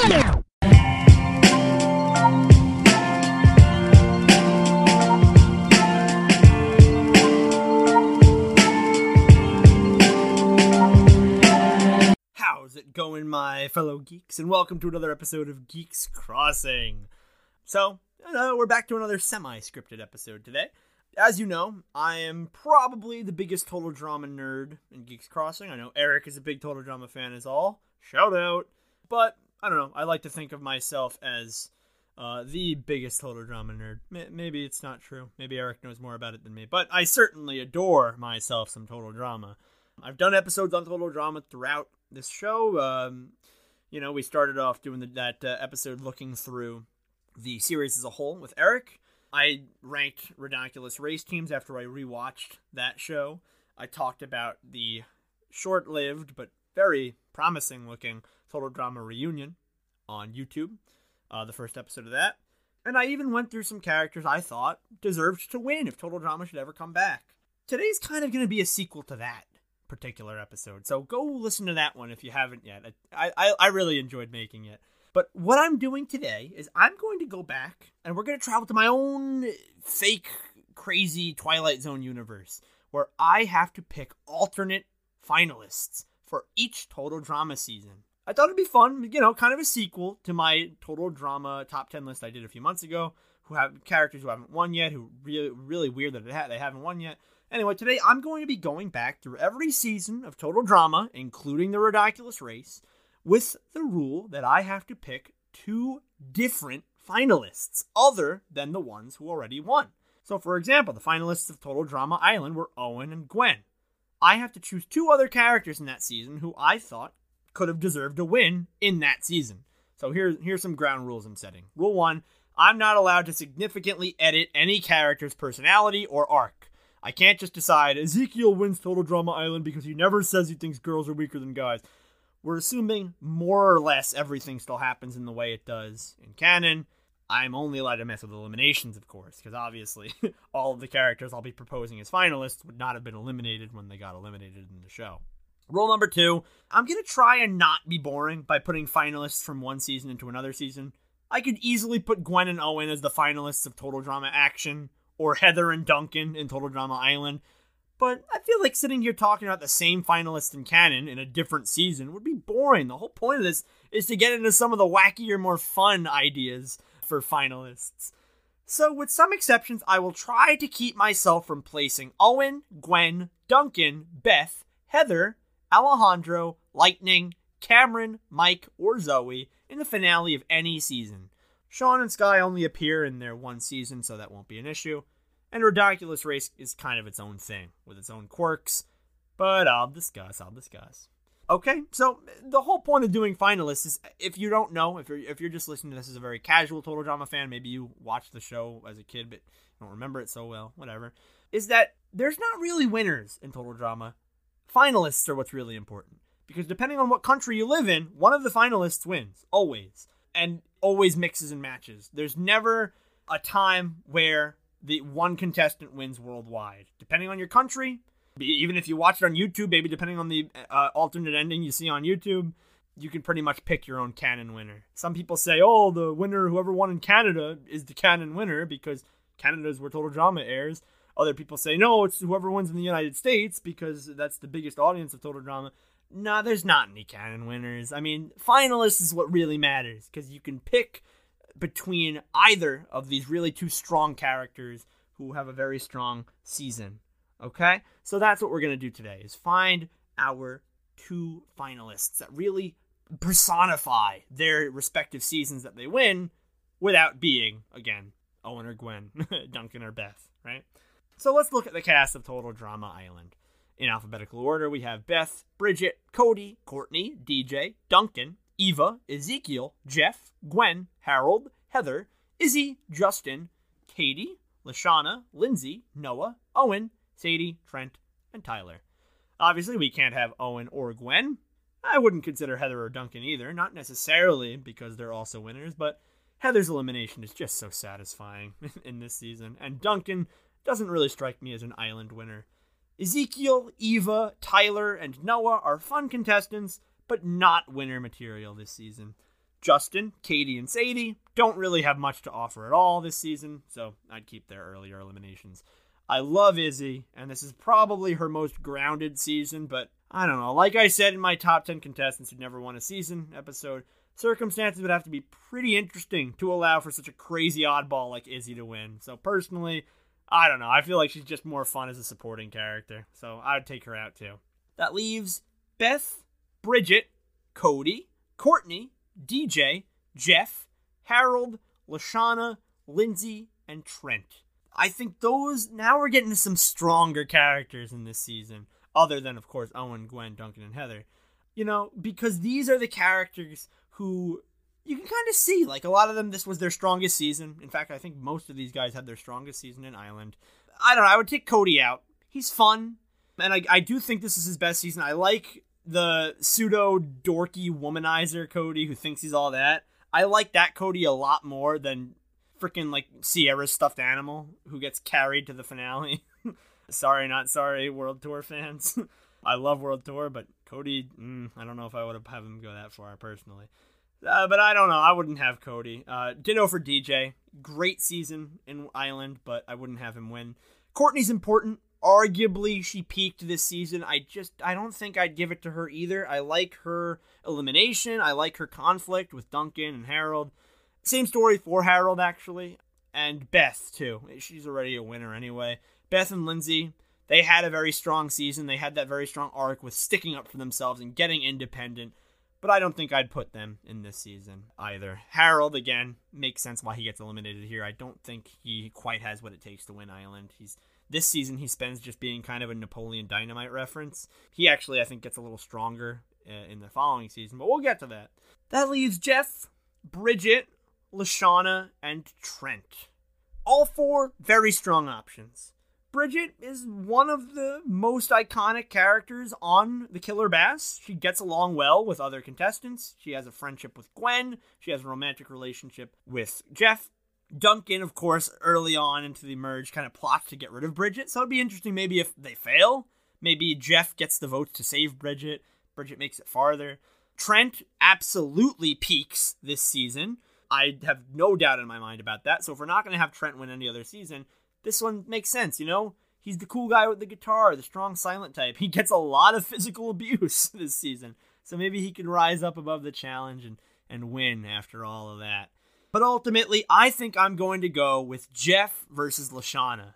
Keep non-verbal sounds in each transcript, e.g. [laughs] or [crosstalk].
How's it going, my fellow geeks? And welcome to another episode of Geeks Crossing. So, uh, we're back to another semi scripted episode today. As you know, I am probably the biggest total drama nerd in Geeks Crossing. I know Eric is a big total drama fan, as all. Shout out. But, I don't know, I like to think of myself as uh, the biggest total drama nerd. Maybe it's not true. Maybe Eric knows more about it than me. But I certainly adore myself some total drama. I've done episodes on total drama throughout this show. Um, you know, we started off doing the, that uh, episode looking through the series as a whole with Eric. I ranked Ridiculous Race Teams after I rewatched that show. I talked about the short lived but very promising looking Total Drama Reunion on YouTube, uh, the first episode of that. And I even went through some characters I thought deserved to win if Total Drama should ever come back. Today's kind of going to be a sequel to that particular episode. So go listen to that one if you haven't yet. I, I, I really enjoyed making it. But what I'm doing today is I'm going to go back and we're going to travel to my own fake, crazy Twilight Zone universe where I have to pick alternate finalists for each total drama season. I thought it'd be fun, you know, kind of a sequel to my total drama top 10 list I did a few months ago, who have characters who haven't won yet, who really, really weird that they haven't won yet. Anyway, today I'm going to be going back through every season of Total Drama, including the Ridiculous Race, with the rule that I have to pick two different finalists other than the ones who already won. So, for example, the finalists of Total Drama Island were Owen and Gwen. I have to choose two other characters in that season who I thought could have deserved a win in that season. So, here, here's some ground rules I'm setting. Rule one I'm not allowed to significantly edit any character's personality or arc. I can't just decide Ezekiel wins Total Drama Island because he never says he thinks girls are weaker than guys. We're assuming more or less everything still happens in the way it does in canon. I'm only allowed to mess with eliminations, of course, because obviously [laughs] all of the characters I'll be proposing as finalists would not have been eliminated when they got eliminated in the show. Rule number two I'm going to try and not be boring by putting finalists from one season into another season. I could easily put Gwen and Owen as the finalists of Total Drama Action or Heather and Duncan in Total Drama Island. But I feel like sitting here talking about the same finalists in canon in a different season would be boring. The whole point of this is to get into some of the wackier, more fun ideas for finalists. So, with some exceptions, I will try to keep myself from placing Owen, Gwen, Duncan, Beth, Heather, Alejandro, Lightning, Cameron, Mike, or Zoe in the finale of any season. Shawn and Sky only appear in their one season, so that won't be an issue. And Ridiculous Race is kind of its own thing, with its own quirks. But I'll discuss, I'll discuss. Okay, so the whole point of doing finalists is if you don't know, if you're if you're just listening to this as a very casual total drama fan, maybe you watched the show as a kid but don't remember it so well, whatever, is that there's not really winners in total drama. Finalists are what's really important. Because depending on what country you live in, one of the finalists wins, always. And always mixes and matches. There's never a time where the one contestant wins worldwide. Depending on your country, even if you watch it on YouTube, maybe depending on the uh, alternate ending you see on YouTube, you can pretty much pick your own canon winner. Some people say, "Oh, the winner, whoever won in Canada, is the canon winner because Canada's where Total Drama airs." Other people say, "No, it's whoever wins in the United States because that's the biggest audience of Total Drama." nah, there's not any canon winners. I mean, finalists is what really matters because you can pick between either of these really two strong characters who have a very strong season. Okay? So that's what we're going to do today is find our two finalists that really personify their respective seasons that they win without being again Owen or Gwen, [laughs] Duncan or Beth, right? So let's look at the cast of Total Drama Island. In alphabetical order, we have Beth, Bridget, Cody, Courtney, DJ, Duncan, Eva, Ezekiel, Geoff, Gwen, Harold, Heather, Izzy, Justin, Katie, LeShawna, Lindsay, Noah, Owen, Sadie, Trent, and Tyler. Obviously, we can't have Owen or Gwen. I wouldn't consider Heather or Duncan either, not necessarily because they're also winners, but Heather's elimination is just so satisfying [laughs] in this season, and Duncan doesn't really strike me as an island winner. Ezekiel, Eva, Tyler, and Noah are fun contestants, but not winner material this season. Justin, Katie, and Sadie don't really have much to offer at all this season, so I'd keep their earlier eliminations. I love Izzy, and this is probably her most grounded season, but I don't know. Like I said in my top 10 contestants who never won a season episode, circumstances would have to be pretty interesting to allow for such a crazy oddball like Izzy to win. So personally, I don't know. I feel like she's just more fun as a supporting character, so I would take her out too. That leaves Beth, Bridget, Cody, Courtney, DJ, Geoff, Harold, LeShawna, Lindsay, and Trent. I think those now we're getting some stronger characters in this season, other than of course Owen, Gwen, Duncan, and Heather. You know, because these are the characters who you can kind of see like a lot of them this was their strongest season. In fact, I think most of these guys had their strongest season in Island. I don't know, I would take Cody out. He's fun. And I, I do think this is his best season. I like the pseudo dorky womanizer Cody who thinks he's all that. I like that Cody a lot more than freaking like Sierra's stuffed animal who gets carried to the finale. [laughs] sorry, not sorry, World Tour fans. [laughs] I love World Tour, but Cody, mm, I don't know if I would have him go that far personally. Uh, but I don't know. I wouldn't have Cody. Uh, ditto for DJ. Great season in Island, but I wouldn't have him win. Courtney's important. Arguably, she peaked this season. I just, I don't think I'd give it to her either. I like her elimination. I like her conflict with Duncan and Harold. Same story for Harold, actually, and Beth, too. She's already a winner anyway. Beth and Lindsay, they had a very strong season. They had that very strong arc with sticking up for themselves and getting independent. But I don't think I'd put them in this season either. Harold, again, makes sense why he gets eliminated here. I don't think he quite has what it takes to win Island. He's this season he spends just being kind of a Napoleon Dynamite reference. He actually, I think, gets a little stronger uh, in the following season, but we'll get to that. That leaves Geoff, Bridget, LeShawna, and Trent. All four very strong options. Bridget is one of the most iconic characters on The Killer Bass. She gets along well with other contestants. She has a friendship with Gwen. She has a romantic relationship with Geoff. Duncan, of course, early on into the merge, kind of plots to get rid of Bridget. So it'd be interesting maybe if they fail. Maybe Geoff gets the votes to save Bridget. Bridget makes it farther. Trent absolutely peaks this season. I have no doubt in my mind about that. So if we're not going to have Trent win any other season, this one makes sense, you know? He's the cool guy with the guitar, the strong silent type. [laughs] He gets a lot of physical abuse [laughs] this season. So maybe he can rise up above the challenge and, and win after all of that. But ultimately, I think I'm going to go with Geoff versus LeShawna,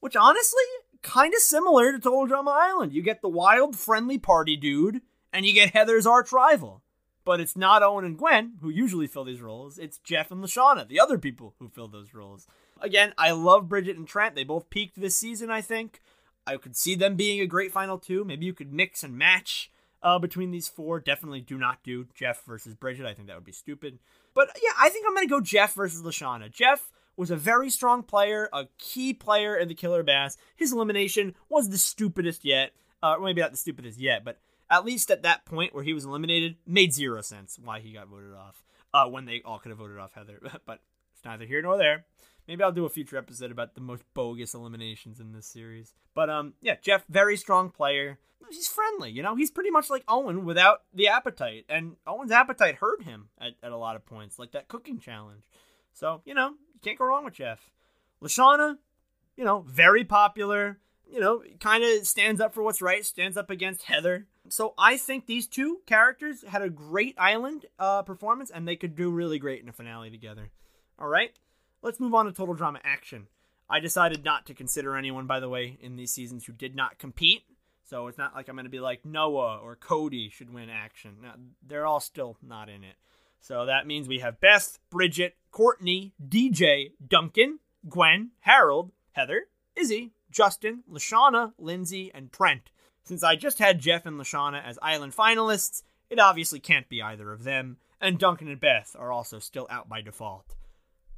which honestly, kind of similar to Total Drama Island. You get the wild, friendly party dude, and you get Heather's arch rival. But it's not Owen and Gwen who usually fill these roles. It's Geoff and LeShawna, the other people who fill those roles. Again, I love Bridget and Trent. They both peaked this season, I think. I could see them being a great final two. Maybe you could mix and match uh, between these four. Definitely do not do Geoff versus Bridget. I think that would be stupid. But yeah, I think I'm going to go Geoff versus LeShawna. Geoff was a very strong player, a key player in the Killer Bass. His elimination was the stupidest yet. Uh, maybe not the stupidest yet, but at least at that point where he was eliminated, made zero sense why he got voted off. Uh, when they all could have voted off Heather, [laughs] but it's neither here nor there. Maybe I'll do a future episode about the most bogus eliminations in this series. But um, yeah, Geoff, very strong player. He's friendly, you know. He's pretty much like Owen without the appetite, and Owen's appetite hurt him at, at a lot of points, like that cooking challenge. So you know, you can't go wrong with Geoff. LeShawna, you know, very popular. You know, kind of stands up for what's right, stands up against Heather. So I think these two characters had a great island uh, performance, and they could do really great in a finale together. All right, let's move on to total drama action. I decided not to consider anyone, by the way, in these seasons who did not compete. So it's not like I'm going to be like Noah or Cody should win action. Now, they're all still not in it. So that means we have Beth, Bridget, Courtney, DJ, Duncan, Gwen, Harold, Heather, Izzy, Justin, LeShawna, Lindsay, and Trent. Since I just had Geoff and LeShawna as island finalists, it obviously can't be either of them, and Duncan and Beth are also still out by default.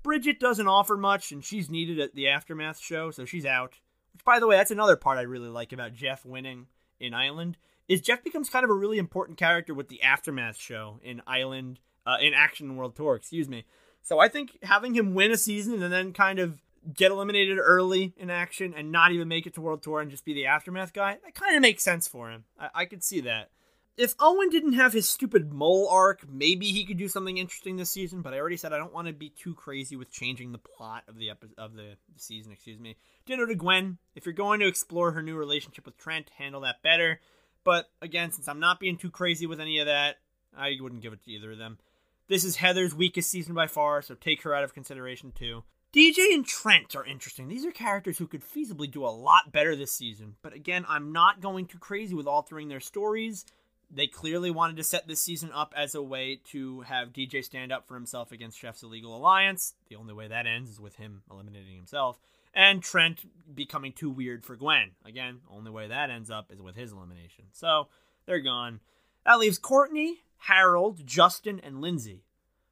Bridget doesn't offer much, and she's needed at the Aftermath show, so she's out. Which, by the way, that's another part I really like about Geoff winning in Island is Geoff becomes kind of a really important character with the Aftermath show in Island, uh, in Action World Tour, excuse me. So I think having him win a season and then kind of get eliminated early in action and not even make it to World Tour and just be the Aftermath guy, that kind of makes sense for him. I, I could see that. If Owen didn't have his stupid mole arc, maybe he could do something interesting this season. But I already said I don't want to be too crazy with changing the plot of the epi- of the season. Excuse me. Ditto to Gwen. If you're going to explore her new relationship with Trent, handle that better. But again, since I'm not being too crazy with any of that, I wouldn't give it to either of them. This is Heather's weakest season by far, so take her out of consideration too. DJ and Trent are interesting. These are characters who could feasibly do a lot better this season. But again, I'm not going too crazy with altering their stories. They clearly wanted to set this season up as a way to have DJ stand up for himself against Chef's Illegal Alliance. The only way that ends is with him eliminating himself. And Trent becoming too weird for Gwen. Again, only way that ends up is with his elimination. So they're gone. That leaves Courtney, Harold, Justin, and Lindsay.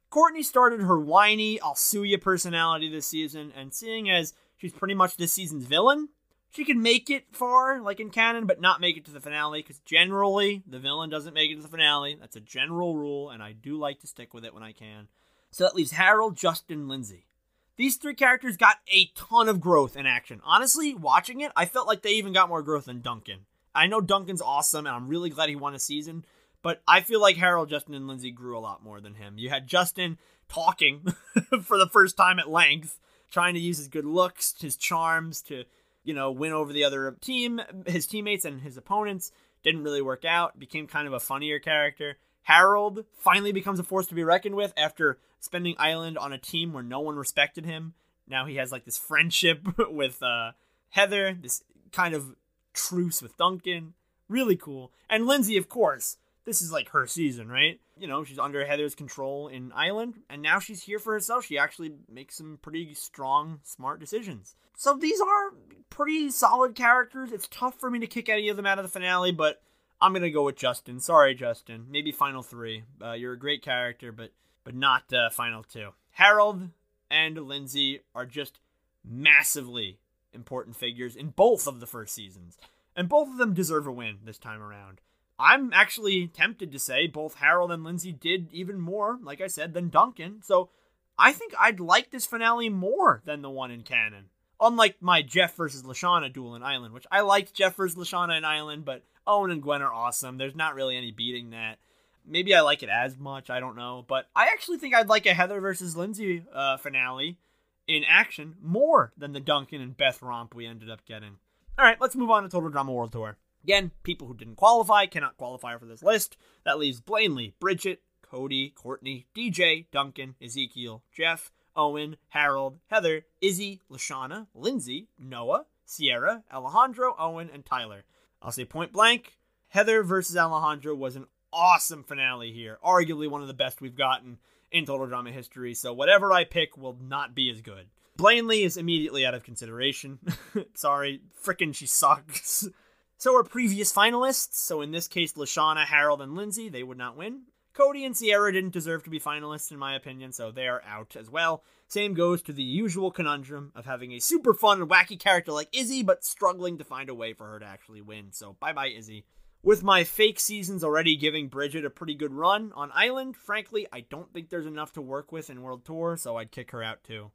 Courtney started her whiny, I'll sue you personality this season, and seeing as she's pretty much this season's villain, she can make it far, like in canon, but not make it to the finale, because generally the villain doesn't make it to the finale. That's a general rule, and I do like to stick with it when I can. So that leaves Harold, Justin, Lindsay. These three characters got a ton of growth in action. Honestly, watching it, I felt like they even got more growth than Duncan. I know Duncan's awesome, and I'm really glad he won a season, but I feel like Harold, Justin, and Lindsay grew a lot more than him. You had Justin talking [laughs] for the first time at length, trying to use his good looks, his charms to, you know, win over the other team, his teammates and his opponents. Didn't really work out. Became kind of a funnier character. Harold finally becomes a force to be reckoned with after spending Island on a team where no one respected him. Now he has like this friendship [laughs] with uh, Heather, this kind of truce with Duncan. Really cool. And Lindsay, of course, this is like her season, right? You know, she's under Heather's control in Island, and now she's here for herself. She actually makes some pretty strong, smart decisions. So these are pretty solid characters. It's tough for me to kick any of them out of the finale, but I'm gonna go with Justin. Sorry, Justin. Maybe final three. Uh, you're a great character, but but not uh, final two. Harold and Lindsay are just massively important figures in both of the first seasons, and both of them deserve a win this time around. I'm actually tempted to say both Harold and Lindsay did even more, like I said, than Duncan. So I think I'd like this finale more than the one in canon. Unlike my Geoff versus LeShawna duel in Island, which I liked Geoff versus LeShawna in Island, but Owen and Gwen are awesome. There's not really any beating that. Maybe I like it as much, I don't know. But I actually think I'd like a Heather versus Lindsay uh, finale in action more than the Duncan and Beth romp we ended up getting. All right, let's move on to Total Drama World Tour. Again, people who didn't qualify cannot qualify for this list. That leaves Blaineley, Bridget, Cody, Courtney, DJ, Duncan, Ezekiel, Geoff, Owen, Harold, Heather, Izzy, LeShawna, Lindsay, Noah, Sierra, Alejandro, Owen, and Tyler. I'll say point blank Heather versus Alejandro was an awesome finale here. Arguably one of the best we've gotten in Total Drama history, so whatever I pick will not be as good. Blaineley is immediately out of consideration. [laughs] Sorry, frickin' she sucks. So are previous finalists. So in this case, LeShawna, Harold, and Lindsay, they would not win. Cody and Sierra didn't deserve to be finalists, in my opinion, so they are out as well. Same goes to the usual conundrum of having a super fun and wacky character like Izzy, but struggling to find a way for her to actually win. So bye bye, Izzy. With my fake seasons already giving Bridget a pretty good run on Island, frankly, I don't think there's enough to work with in World Tour, so I'd kick her out too.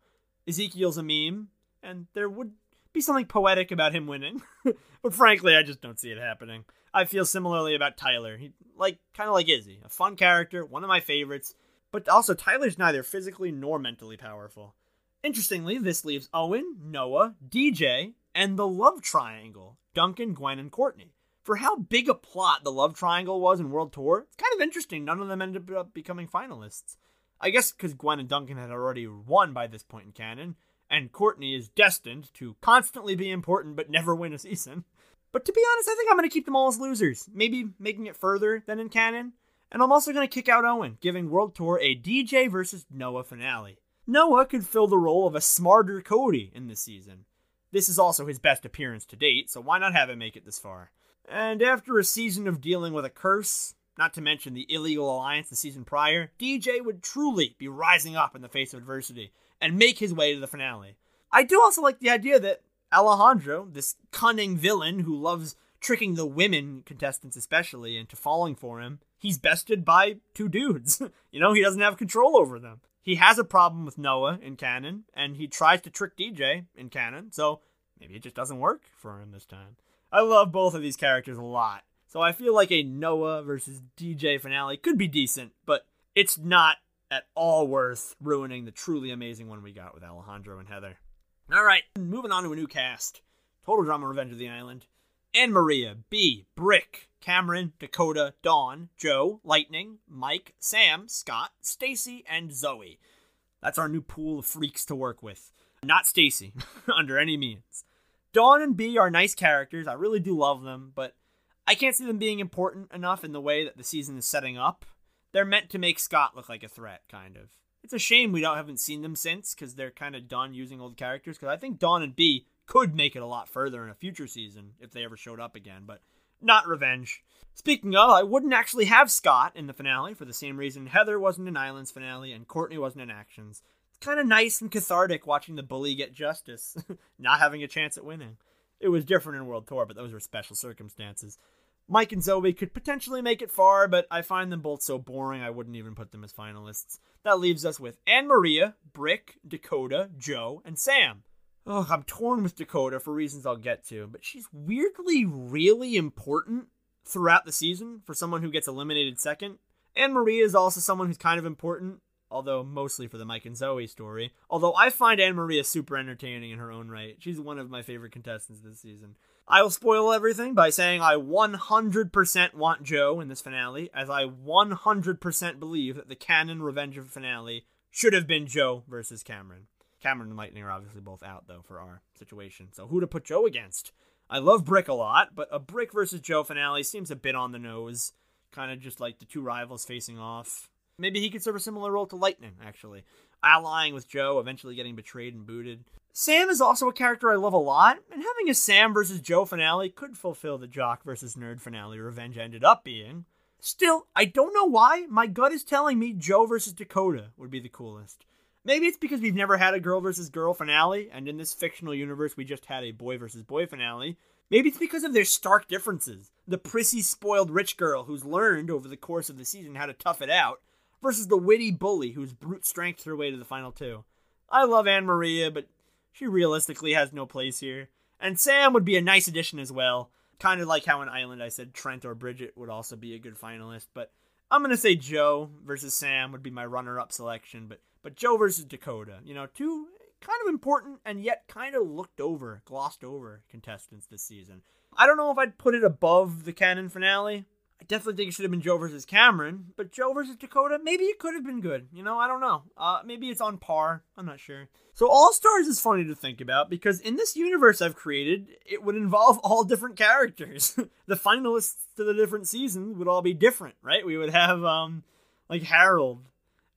Ezekiel's a meme, and there would be something poetic about him winning. [laughs] but frankly, I just don't see it happening. I feel similarly about Tyler. He like kind of like Izzy, a fun character, one of my favorites, but also Tyler's neither physically nor mentally powerful. Interestingly, this leaves Owen, Noah, DJ, and the love triangle, Duncan, Gwen, and Courtney. For how big a plot the love triangle was in World Tour, it's kind of interesting none of them ended up becoming finalists. I guess because Gwen and Duncan had already won by this point in canon, and Courtney is destined to constantly be important but never win a season. But to be honest, I think I'm going to keep them all as losers, maybe making it further than in canon. And I'm also going to kick out Owen, giving World Tour a DJ versus Noah finale. Noah could fill the role of a smarter Cody in this season. This is also his best appearance to date, so why not have him make it this far? And after a season of dealing with a curse, not to mention the illegal alliance the season prior, DJ would truly be rising up in the face of adversity and make his way to the finale. I do also like the idea that Alejandro, this cunning villain who loves tricking the women contestants especially into falling for him, he's bested by two dudes. [laughs] you know, he doesn't have control over them. He has a problem with Noah in canon, and he tries to trick DJ in canon, so maybe it just doesn't work for him this time. I love both of these characters a lot. So I feel like a Noah versus DJ finale could be decent, but it's not at all worth ruining the truly amazing one we got with Alejandro and Heather. All right, moving on to a new cast. Total Drama Revenge of the Island. Anne Maria, B, Brick, Cameron, Dakota, Dawn, Jo, Lightning, Mike, Sam, Scott, Staci, and Zoe. That's our new pool of freaks to work with. Not Staci, [laughs] under any means. Dawn and B are nice characters. I really do love them, but I can't see them being important enough in the way that the season is setting up. They're meant to make Scott look like a threat, kind of. It's a shame we don't haven't seen them since because they're kind of done using old characters. Because I think Dawn and B could make it a lot further in a future season if they ever showed up again, but not Revenge. Speaking of, I wouldn't actually have Scott in the finale for the same reason Heather wasn't in Island's finale and Courtney wasn't in Actions. It's kind of nice and cathartic watching the bully get justice, [laughs] not having a chance at winning. It was different in World Tour, but those were special circumstances. Mike and Zoe could potentially make it far, but I find them both so boring I wouldn't even put them as finalists. That leaves us with Anne Maria, Brick, Dakota, Jo, and Sam. Oh, I'm torn with Dakota for reasons I'll get to, but she's weirdly really important throughout the season for someone who gets eliminated second. Anne Maria is also someone who's kind of important, although mostly for the Mike and Zoe story. Although I find Anne Maria super entertaining in her own right. She's one of my favorite contestants this season. I will spoil everything by saying I 100% want Jo in this finale, as I 100% believe that the canon Revenge of finale should have been Jo versus Cameron. Cameron and Lightning are obviously both out, though, for our situation. So who to put Jo against? I love Brick a lot, but a Brick versus Jo finale seems a bit on the nose. Kind of just like the two rivals facing off. Maybe he could serve a similar role to Lightning, actually. Allying with Jo, eventually getting betrayed and booted. Sam is also a character I love a lot, and having a Sam versus Jo finale could fulfill the Jock versus Nerd finale Revenge ended up being. Still, I don't know why, my gut is telling me Jo versus Dakota would be the coolest. Maybe it's because we've never had a girl versus girl finale, and in this fictional universe we just had a boy versus boy finale. Maybe it's because of their stark differences. The prissy, spoiled rich girl who's learned over the course of the season how to tough it out, versus the witty bully who's brute strength her way to the final two. I love Anne Maria, but she realistically has no place here. And Sam would be a nice addition as well. Kind of like how in Island I said Trent or Bridget would also be a good finalist. But I'm to say Jo versus Sam would be my runner up selection. But, but Jo versus Dakota. You know, two kind of important and yet kind of looked over, glossed over contestants this season. I don't know if I'd put it above the canon finale, I definitely think it should have been Jo versus Cameron, but Jo versus Dakota, maybe it could have been good. You know, I don't know. Uh, maybe it's on par. I'm not sure. So All Stars is funny to think about because in this universe I've created, it would involve all different characters. [laughs] the finalists to the different seasons would all be different, right? We would have um like Harold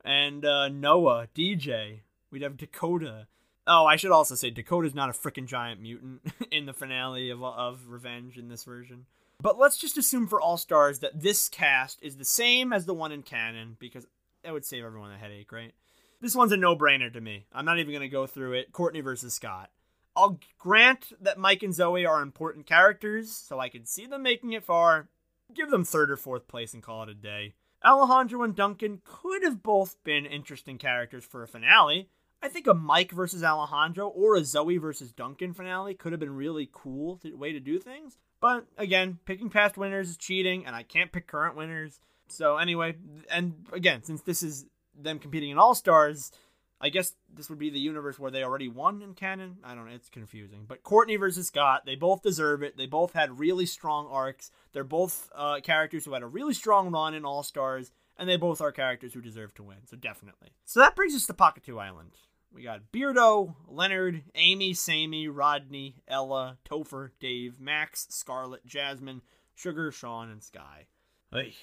and uh, Noah, DJ. We'd have Dakota. Oh, I should also say Dakota's not a freaking giant mutant [laughs] in the finale of of Revenge in this version. But let's just assume for All Stars that this cast is the same as the one in canon because that would save everyone a headache, right? This one's a no brainer to me. I'm not even going to go through it. Courtney versus Scott. I'll grant that Mike and Zoe are important characters, so I can see them making it far. Give them third or fourth place and call it a day. Alejandro and Duncan could have both been interesting characters for a finale. I think a Mike versus Alejandro or a Zoe versus Duncan finale could have been really cool to, way to do things. But again, picking past winners is cheating, and I can't pick current winners. So anyway, and again, since this is them competing in All Stars, I guess this would be the universe where they already won in canon. I don't know, it's confusing. But Courtney versus Scott, they both deserve it. They both had really strong arcs. They're both uh, characters who had a really strong run in All Stars, and they both are characters who deserve to win. So definitely. So that brings us to Pahkitew Island. We got Beardo, Leonard, Amy, Sammy, Rodney, Ella, Topher, Dave, Max, Scarlett, Jasmine, Sugar, Shawn, and Sky.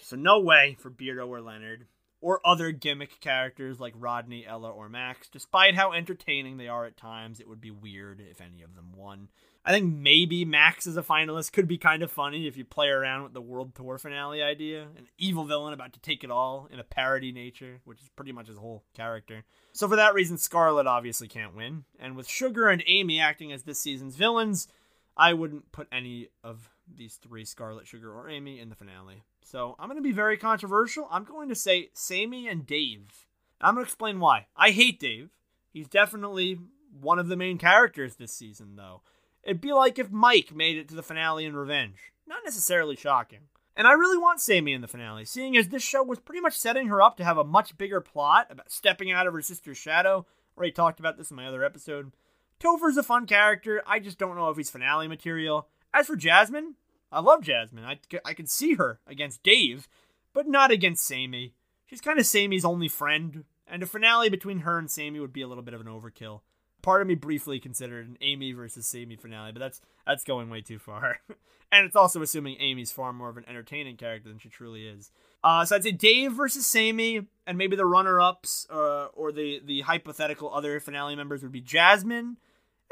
So no way for Beardo or Leonard, or other gimmick characters like Rodney, Ella, or Max. Despite how entertaining they are at times, it would be weird if any of them won. I think maybe Max as a finalist could be kind of funny if you play around with the World Tour finale idea. An evil villain about to take it all in a parody nature, which is pretty much his whole character. So for that reason, Scarlett obviously can't win. And with Sugar and Amy acting as this season's villains, I wouldn't put any of these three, Scarlett, Sugar, or Amy, in the finale. So I'm going to be very controversial. I'm going to say Sammy and Dave. I'm going to explain why. I hate Dave. He's definitely one of the main characters this season, though. It'd be like if Mike made it to the finale in Revenge. Not necessarily shocking. And I really want Sammy in the finale, seeing as this show was pretty much setting her up to have a much bigger plot about stepping out of her sister's shadow. Already talked about this in my other episode. Topher's a fun character. I just don't know if he's finale material. As for Jasmine, I love Jasmine. I, I can see her against Dave, but not against Sammy. She's kind of Sammy's only friend, and a finale between her and Sammy would be a little bit of an overkill. Part of me briefly considered an Amy versus Sammy finale, but that's that's going way too far. [laughs] and it's also assuming Amy's far more of an entertaining character than she truly is. Uh, so I'd say Dave versus Sammy, and maybe the runner-ups uh, or the the hypothetical other finale members would be Jasmine,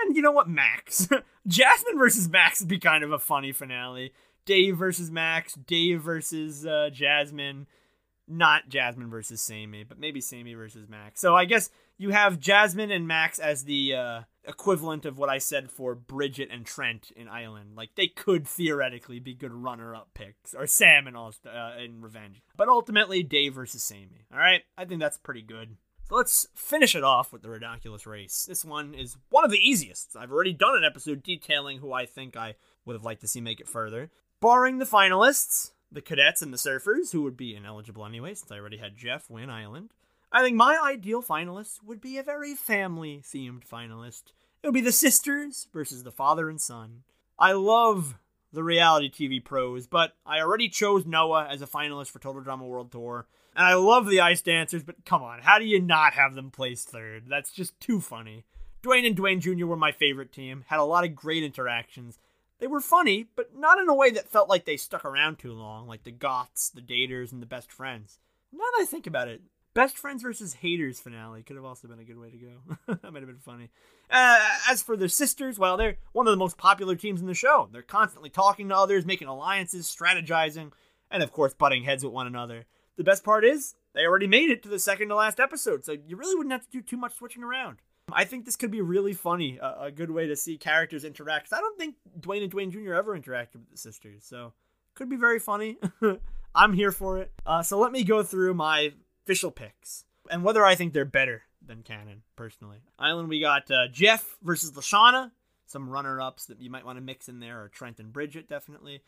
and you know what, Max. [laughs] Jasmine versus Max would be kind of a funny finale. Dave versus Max, Dave versus uh, Jasmine, not Jasmine versus Sammy, but maybe Sammy versus Max. So I guess you have Jasmine and Max as the uh, equivalent of what I said for Bridget and Trent in Island. Like they could theoretically be good runner-up picks, or Sam and all uh, in Revenge. But ultimately, Dave versus Sammy. All right, I think that's pretty good. So let's finish it off with the Ridonkulous Race. This one is one of the easiest. I've already done an episode detailing who I think I would have liked to see make it further. Barring the finalists, the cadets and the surfers, who would be ineligible anyway, since I already had Geoff win Island. I think my ideal finalist would be a very family themed finalist. It would be the sisters versus the father and son. I love the reality TV pros, but I already chose Noah as a finalist for Total Drama World Tour. And I love the Ice Dancers, but come on, how do you not have them place third? That's just too funny. Dwayne and Dwayne Jr. were my favorite team, had a lot of great interactions, they were funny, but not in a way that felt like they stuck around too long, like the Goths, the Daters, and the Best Friends. Now that I think about it, Best Friends versus Haters finale could have also been a good way to go. [laughs] that might have been funny. Uh, as for the sisters, well, they're one of the most popular teams in the show. They're constantly talking to others, making alliances, strategizing, and of course, butting heads with one another. The best part is, they already made it to the second to last episode, so you really wouldn't have to do too much switching around. I think this could be really funny, a, a good way to see characters interact. I don't think Dwayne and Dwayne Jr. ever interacted with the sisters, so could be very funny. [laughs] I'm here for it. Uh, so let me go through my official picks and whether I think they're better than canon, personally. Island, we got uh, Geoff versus LeShawna. Some runner-ups that you might want to mix in there are Trent and Bridget, definitely.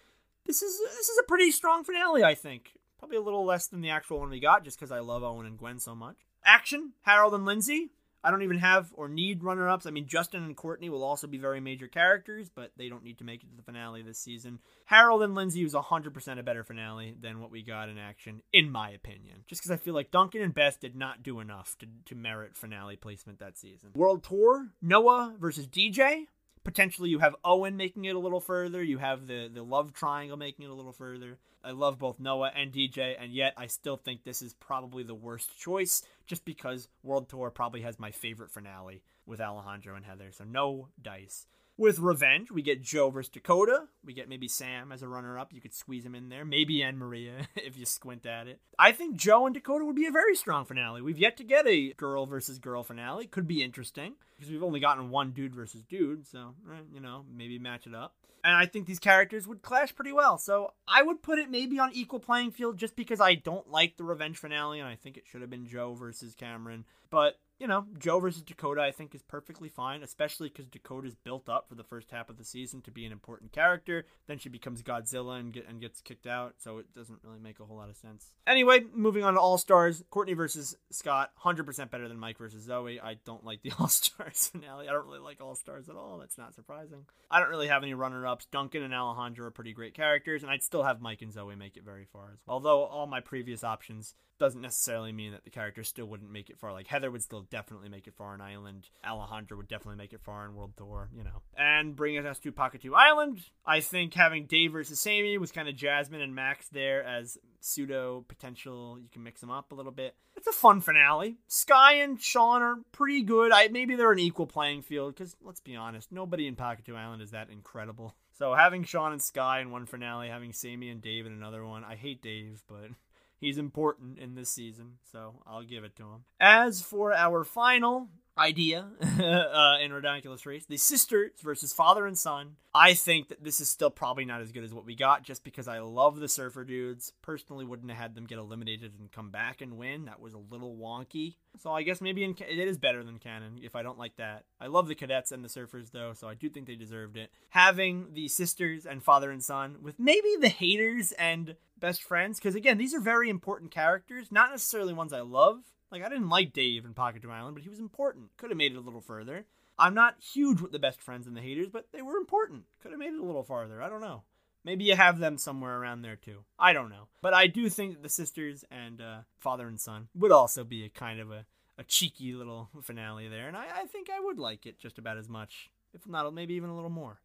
This is this is a pretty strong finale, I think. Probably a little less than the actual one we got, just because I love Owen and Gwen so much. Action, Harold and Lindsay. I don't even have or need runner ups. I mean, Justin and Courtney will also be very major characters, but they don't need to make it to the finale this season. Harold and Lindsay was 100% a better finale than what we got in action, in my opinion. Just because I feel like Duncan and Beth did not do enough to, to merit finale placement that season. World Tour, Noah versus DJ potentially you have Owen making it a little further. You have the the love triangle making it a little further. I love both Noah and DJ, and yet I still think this is probably the worst choice, just because World Tour probably has my favorite finale with Alejandro and Heather. So no dice. With Revenge, we get Jo versus Dakota. We get maybe Sam as a runner up. You could squeeze him in there. Maybe Anne Maria [laughs] if you squint at it. I think Jo and Dakota would be a very strong finale. We've yet to get a girl versus girl finale. Could be interesting because we've only gotten one dude versus dude. So, eh, you know, maybe match it up. And I think these characters would clash pretty well. So I would put it maybe on equal playing field just because I don't like the Revenge finale and I think it should have been Jo versus Cameron. But you know, Jo versus Dakota, I think, is perfectly fine, especially because Dakota's built up for the first half of the season to be an important character. Then she becomes Godzilla and, get, and gets kicked out, so it doesn't really make a whole lot of sense. Anyway, moving on to All Stars Courtney versus Scott, 100% better than Mike versus Zoe. I don't like the [laughs] All Stars finale. I don't really like All Stars at all. That's not surprising. I don't really have any runner ups. Duncan and Alejandro are pretty great characters, and I'd still have Mike and Zoe make it very far as well. Although all my previous options doesn't necessarily mean that the characters still wouldn't make it far. Like Heather would still definitely make it far on Island. Alejandro would definitely make it far on World Tour, you know. And bringing us to Pahkitew Island, I think having Dave versus Sammy was kind of Jasmine and Max there as pseudo potential. You can mix them up a little bit. It's a fun finale. Sky and Shawn are pretty good. I maybe they're an equal playing field because let's be honest, nobody in Pahkitew Island is that incredible. So having Shawn and Sky in one finale, having Sammy and Dave in another one. I hate Dave, but [laughs] he's important in this season, so I'll give it to him. As for our final, idea [laughs] uh, in Ridonkulous Race. The sisters versus father and son. I think that this is still probably not as good as what we got, just because I love the Surfer dudes. Personally, wouldn't have had them get eliminated and come back and win. That was a little wonky. So I guess maybe in, it is better than canon if I don't like that. I love the cadets and the surfers though, so I do think they deserved it. Having the sisters and father and son with maybe the haters and best friends, because again, these are very important characters, not necessarily ones I love like I didn't like Dave in Pahkitew Island, but he was important. Could have made it a little further. I'm not huge with the best friends and the haters, but they were important. Could have made it a little farther. I don't know. Maybe you have them somewhere around there too. I don't know. But I do think that the sisters and uh, father and son would also be a kind of a, a cheeky little finale there. And I, I think I would like it just about as much, if not maybe even a little more.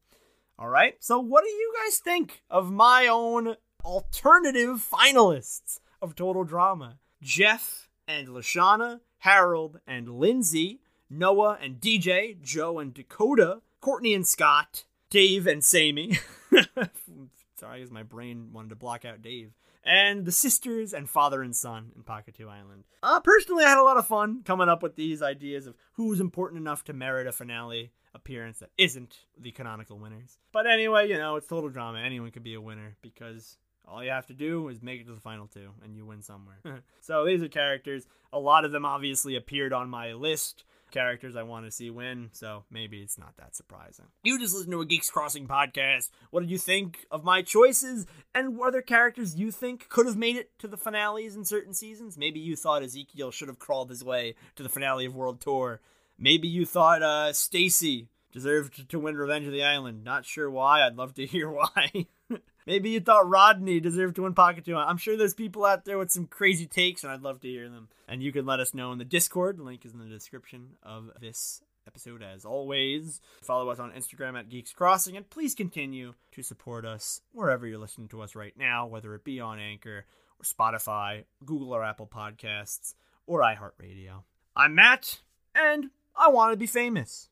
All right. So, what do you guys think of my own alternative finalists of Total Drama? Geoff and LeShawna, Harold and Lindsay, Noah and DJ, Jo and Dakota, Courtney and Scott, Dave and Sammy. [laughs] Sorry, because my brain wanted to block out Dave. And the sisters and father and son in Pahkitew Island. Uh, personally, I had a lot of fun coming up with these ideas of who's important enough to merit a finale appearance that isn't the canonical winners. But anyway, you know, it's total drama. Anyone could be a winner because all you have to do is make it to the final two, and you win somewhere. [laughs] so these are characters. A lot of them obviously appeared on my list. Characters I want to see win, so maybe it's not that surprising. You just listened to a Geeks Crossing podcast. What did you think of my choices? And were there characters you think could have made it to the finales in certain seasons? Maybe you thought Ezekiel should have crawled his way to the finale of World Tour. Maybe you thought uh, Staci deserved to win Revenge of the Island. Not sure why. I'd love to [laughs] hear why. Maybe you thought Rodney deserved to win Pahkitew. I'm sure there's people out there with some crazy takes, and I'd love to hear them. And you can let us know in the Discord. The link is in the description of this episode as always. Follow us on Instagram at Geeks Crossing, and please continue to support us wherever you're listening to us right now, whether it be on Anchor or Spotify, Google or Apple Podcasts, or iHeartRadio. I'm Matt, and I want to be famous.